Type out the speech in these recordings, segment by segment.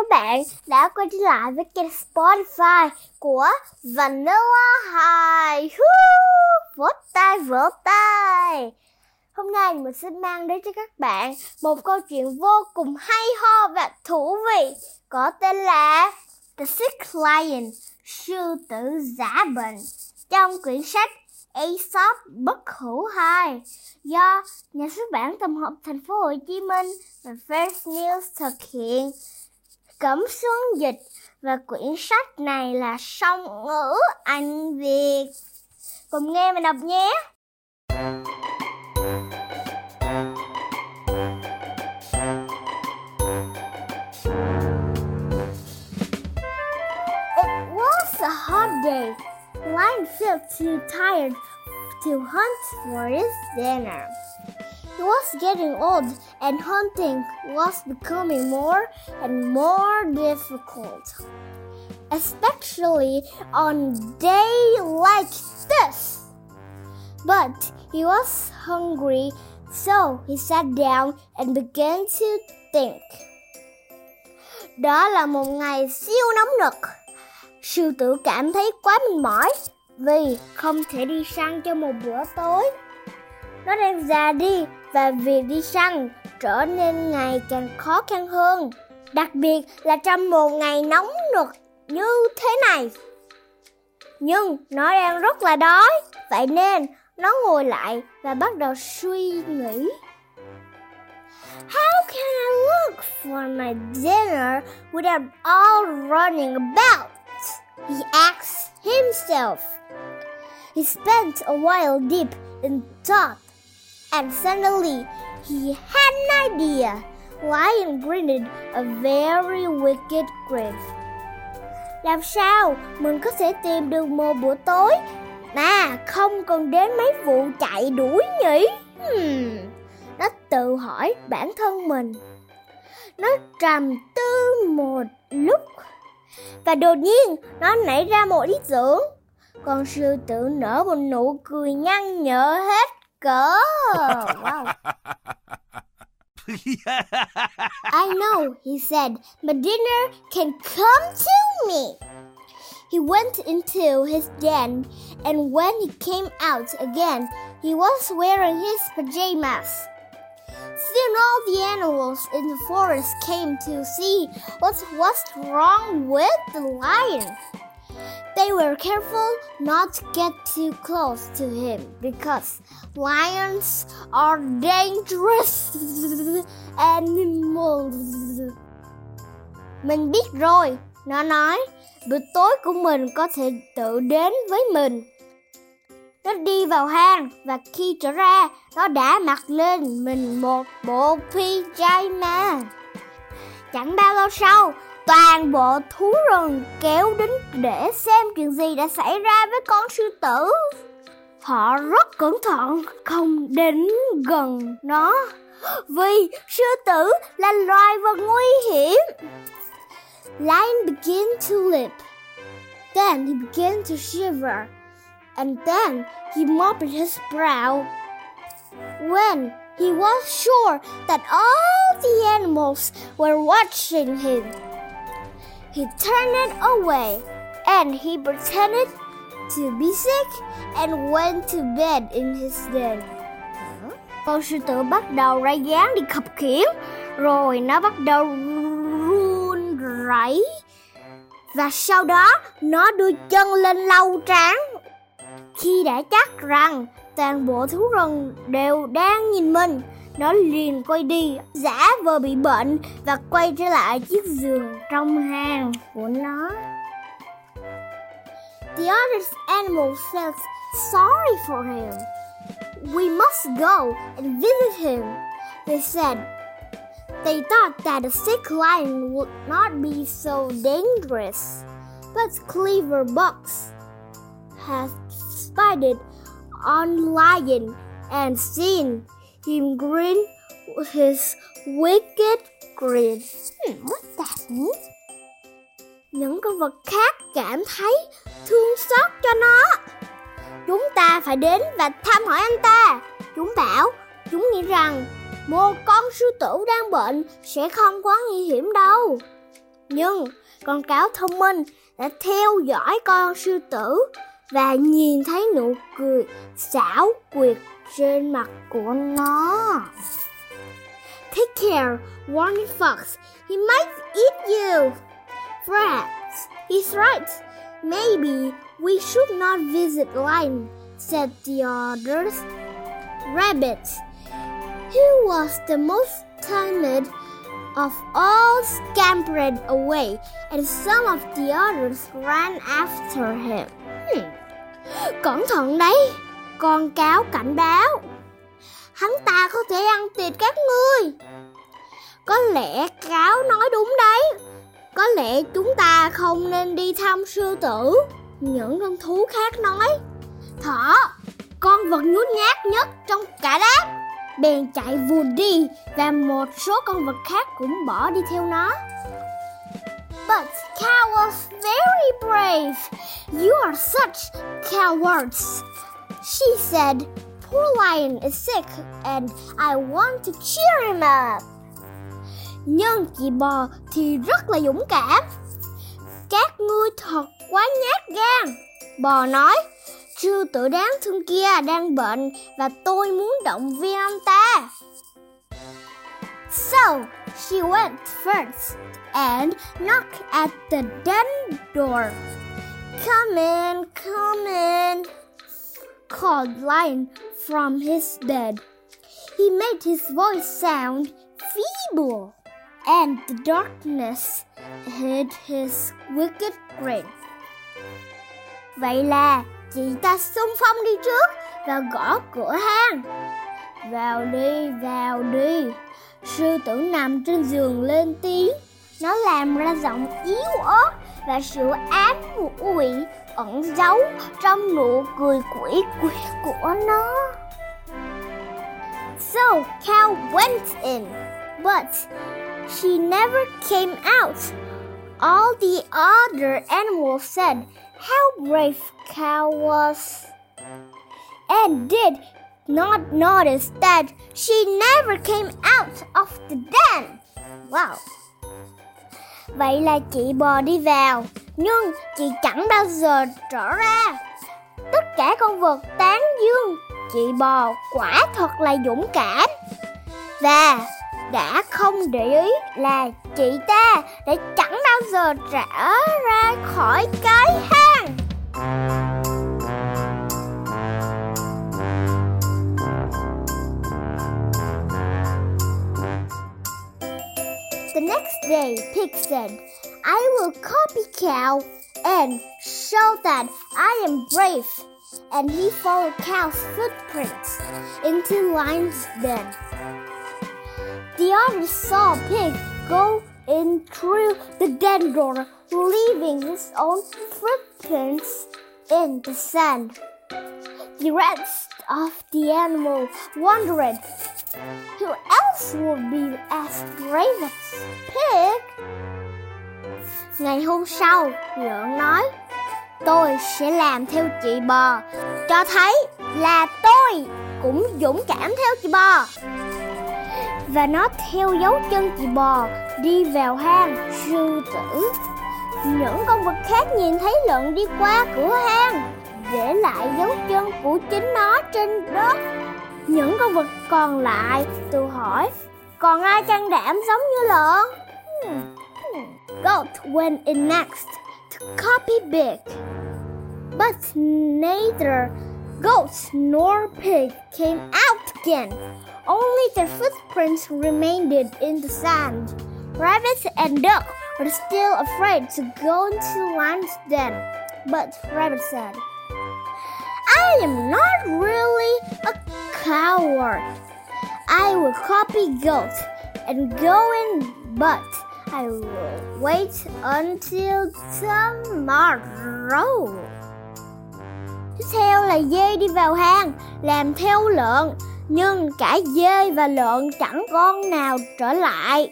Các bạn đã quay trở lại với kênh Spotify của Vanilla High. Vỗ tay, vỗ tay. Hôm nay mình sẽ mang đến cho các bạn một câu chuyện vô cùng hay ho và thú vị có tên là The Sick Lion, sư tử giả bệnh trong quyển sách Aesop bất hủ 2 do nhà xuất bản Tổng hợp Thành phố Hồ Chí Minh và First News thực hiện cấm Xuân dịch và quyển sách này là song ngữ Anh Việt. Cùng nghe mình đọc nhé. It was a hot day. Lion felt too tired to hunt for his dinner. He was getting old, and hunting was becoming more and more difficult, especially on a day like this. But he was hungry, so he sat down and began to think. Đó là một ngày siêu nóng nực. Sư tử cảm thấy quá mệt mỏi vì không thể đi săn cho một bữa tối. Nó đang già đi và việc đi săn trở nên ngày càng khó khăn hơn, đặc biệt là trong một ngày nóng nực như thế này. Nhưng nó đang rất là đói, vậy nên nó ngồi lại và bắt đầu suy nghĩ. How can I look for my dinner without all running about? He asked himself. He spent a while deep in thought, and suddenly, he had an idea. Lion grinned a very wicked grin. Làm sao mình có thể tìm được một bữa tối mà không cần đến mấy vụ chạy đuổi nhỉ? Hmm. Nó tự hỏi bản thân mình. Nó trầm tư một lúc và đột nhiên nó nảy ra một ý tưởng. Con sư tử nở một nụ cười nhăn nhở hết cỡ. Wow. I know, he said, but dinner can come to me. He went into his den, and when he came out again, he was wearing his pajamas. Soon all the animals in the forest came to see what was wrong with the lion. They were careful not to get too close to him because lions are dangerous animals. Mình biết rồi, nó nói, bữa tối của mình có thể tự đến với mình. Nó đi vào hang và khi trở ra, nó đã mặc lên mình một bộ pyjama. Chẳng bao lâu sau, toàn bộ thú rừng kéo đến để xem chuyện gì đã xảy ra với con sư tử. Họ rất cẩn thận không đến gần nó vì sư tử là loài vật nguy hiểm. Lion began to leap. Then he began to shiver. And then he mopped his brow. When he was sure that all the animals were watching him, he turned away and he pretended to be sick and went to bed in his den. Con sư tử bắt đầu ra dáng đi khập khiễng, rồi nó bắt đầu run rẩy. Và sau đó nó đưa chân lên lau trán. Khi đã chắc rằng toàn bộ thú rừng đều đang nhìn mình, nó liền quay đi, giả vờ bị bệnh và quay trở lại chiếc giường trong hang của nó. The other animals felt sorry for him. We must go and visit him, they said. They thought that a sick lion would not be so dangerous, but Cleaver Box had spied on Lion and seen him grin his wicked grin. Hmm, what that mean? Những con vật khác cảm thấy thương xót cho nó. Chúng ta phải đến và thăm hỏi anh ta. Chúng bảo, chúng nghĩ rằng một con sư tử đang bệnh sẽ không quá nguy hiểm đâu. Nhưng con cáo thông minh đã theo dõi con sư tử và nhìn thấy nụ cười xảo quyệt trên mặt của nó. Take care, warning fox. He might eat you. Perhaps he's right. Maybe we should not visit lion, said the others. Rabbit, who was the most timid of all, scampered away, and some of the others ran after him. Hmm. Cẩn thận đấy, con cáo cảnh báo. Hắn ta có thể ăn thịt các ngươi. Có lẽ cáo nói đúng đấy. Có lẽ chúng ta không nên đi thăm sư tử. Những con thú khác nói. Thỏ, con vật nhút nhát nhất trong cả đám. Bèn chạy vùi đi và một số con vật khác cũng bỏ đi theo nó. But cow was very brave. You are such cowards. She said, Poor lion is sick and I want to cheer him up. Nhưng chị bò thì rất là dũng cảm. Các ngươi thật quá nhát gan. Bò nói, sư tử đáng thương kia đang bệnh và tôi muốn động viên anh ta. So, she went first and knocked at the den door. Come in, come in, called Lion from his bed. He made his voice sound feeble, and the darkness hid his wicked grin. Vậy là chị ta xung phong đi trước và gõ cửa hang. Vào đi, vào đi. Sư tử nằm trên giường lên tiếng. Nó làm ra giọng yếu ớt và sự ám quỷ ẩn giấu trong nụ cười quỷ quyệt của nó. So cow went in, but she never came out. All the other animals said how brave cow was and did not notice that she never came out of the den. Wow. Vậy là chị bò đi vào, nhưng chị chẳng bao giờ trở ra. Tất cả con vật tán dương, chị bò quả thật là dũng cảm. Và đã không để ý là chị ta đã chẳng bao giờ trở ra khỏi cái hang. Next day, Pig said, I will copy Cow and show that I am brave. And he followed Cow's footprints into Lion's den. The others saw Pig go in through the den door, leaving his own footprints in the sand. The rest of the animal wondered who else would be as brave as Pig. Ngày hôm sau, lợn nói, tôi sẽ làm theo chị bò, cho thấy là tôi cũng dũng cảm theo chị bò. Và nó theo dấu chân chị bò đi vào hang sư tử. Những con vật khác nhìn thấy lợn đi qua cửa hang, để lại dấu chân của chính nó trên đất. Những con vật còn lại tự hỏi, còn ai can đảm giống như lợn? Hmm. Goat went in next to copy Pig. But neither goat nor pig came out again. Only their footprints remained in the sand. Rabbit and duck were still afraid to go into lion's den. But Rabbit said, I am not really a coward. I will copy goat and go in, but I will wait until tomorrow. Tiếp theo là dê đi vào hang, làm theo lợn, nhưng cả dê và lợn chẳng con nào trở lại.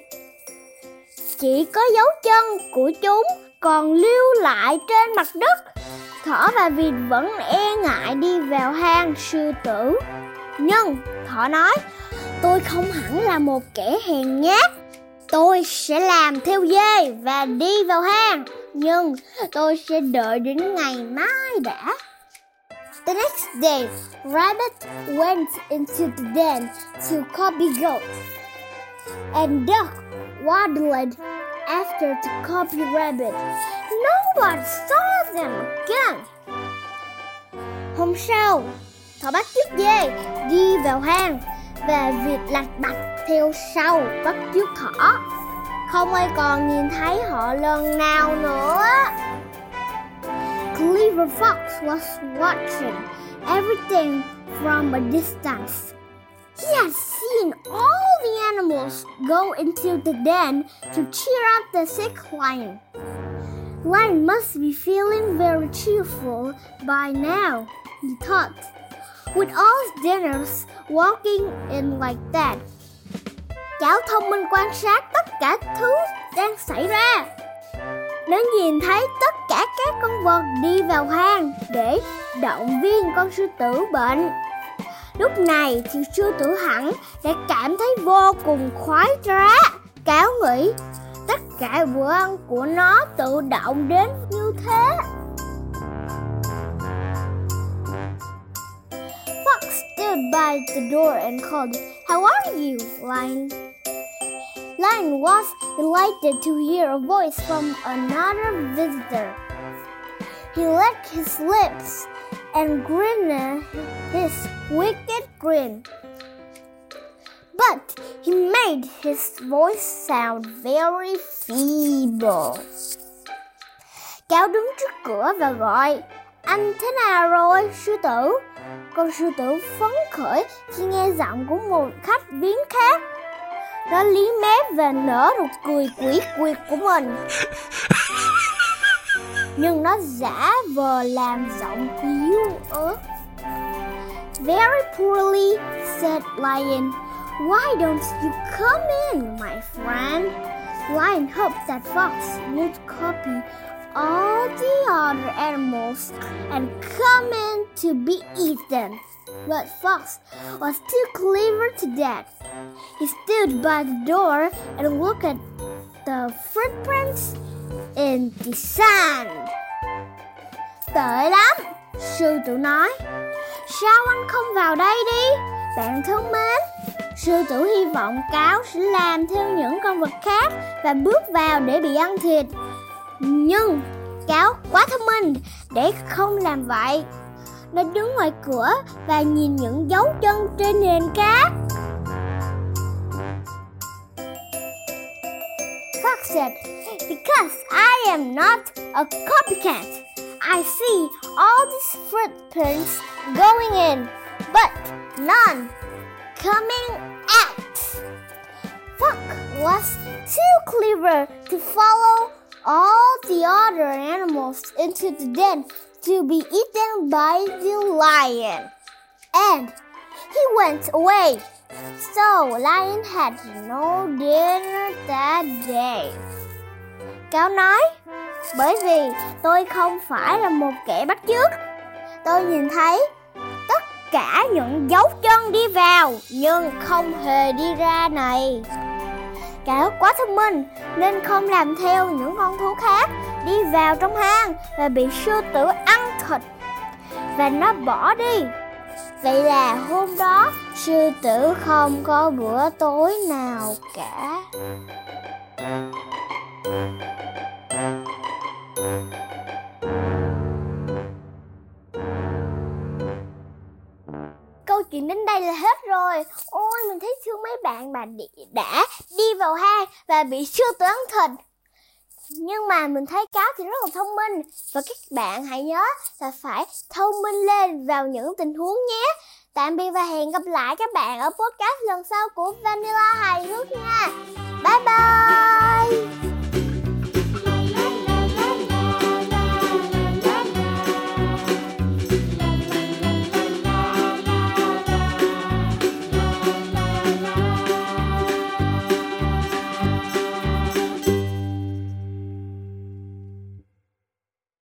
Chỉ có dấu chân của chúng còn lưu lại trên mặt đất. Thỏ và vịt vẫn e ngại đi vào hang sư tử. Nhưng thỏ nói, tôi không hẳn là một kẻ hèn nhát. Tôi sẽ làm theo dê và đi vào hang, nhưng tôi sẽ đợi đến ngày mai đã. The next day, Rabbit went into the den to copy goat, and Duck waddled after to copy Rabbit. Nobody saw them again. Hôm sau, thỏ bắt chước dê đi vào hang và việc lạch bạch theo sau bắt chước thỏ. Không ai còn nhìn thấy họ lần nào nữa. Clever Fox was watching everything from a distance. He had seen all the animals go into the den to cheer up the sick lion. Lion must be feeling very cheerful by now, he thought. With all his dinners walking in like that. Cháu thông minh quan sát tất cả thứ đang xảy ra. Nó nhìn thấy tất cả các con vật đi vào hang để động viên con sư tử bệnh. Lúc này thì sư tử hẳn đã cảm thấy vô cùng khoái trá. Cáo nghĩ tất cả bữa ăn của nó tự động đến như thế. Fox stood by the door and called, How are you, Lion? Lion was delighted to hear a voice from another visitor. He licked his lips and grinned his wicked grin. But he made his voice sound very feeble. Cáo đứng trước cửa và gọi, anh thế nào rồi, sư tử? Con sư tử phấn khởi khi nghe giọng của một khách viếng khác. Nó lý mép và nở nụ cười quỷ quyệt của mình. Nhưng nó giả vờ làm giọng yếu ớt. Very poorly, said Lion. Why don't you come in, my friend? Lion hoped that Fox would copy all the other animals and come in to be eaten. But Fox was too clever to that. He stood by the door and looked at the footprints in the sand. Lắm, sư tử nói. Sao anh không vào đây đi, bạn thân mến? Sư tử hy vọng cáo sẽ làm theo những con vật khác và bước vào để bị ăn thịt. Nhưng cáo quá thông minh để không làm vậy. Nó đứng ngoài cửa và nhìn những dấu chân trên nền cát. Fox said, Because I am not a copycat, I see all these footprints going in, but none coming out. Fox was too clever to follow all the other animals into the den to be eaten by the lion. And he went away. So lion had no dinner that day. Cáo nói, bởi vì tôi không phải là một kẻ bắt chước. Tôi nhìn thấy cả những dấu chân đi vào, nhưng không hề đi ra này. Cáo quá thông minh, nên không làm theo những con thú khác, đi vào trong hang và bị sư tử ăn thịt và nó bỏ đi. Vậy là hôm đó, sư tử không có bữa tối nào cả. Chuyện đến đây là hết rồi. Ôi, mình thấy thương mấy bạn mà đã đi vào hang và bị sư tử ăn thịt. Nhưng mà mình thấy cáo thì rất là thông minh Và các bạn hãy nhớ là phải thông minh lên vào những tình huống nhé Tạm biệt và hẹn gặp lại các bạn ở podcast lần sau của Vanilla Hài Hước nha Bye bye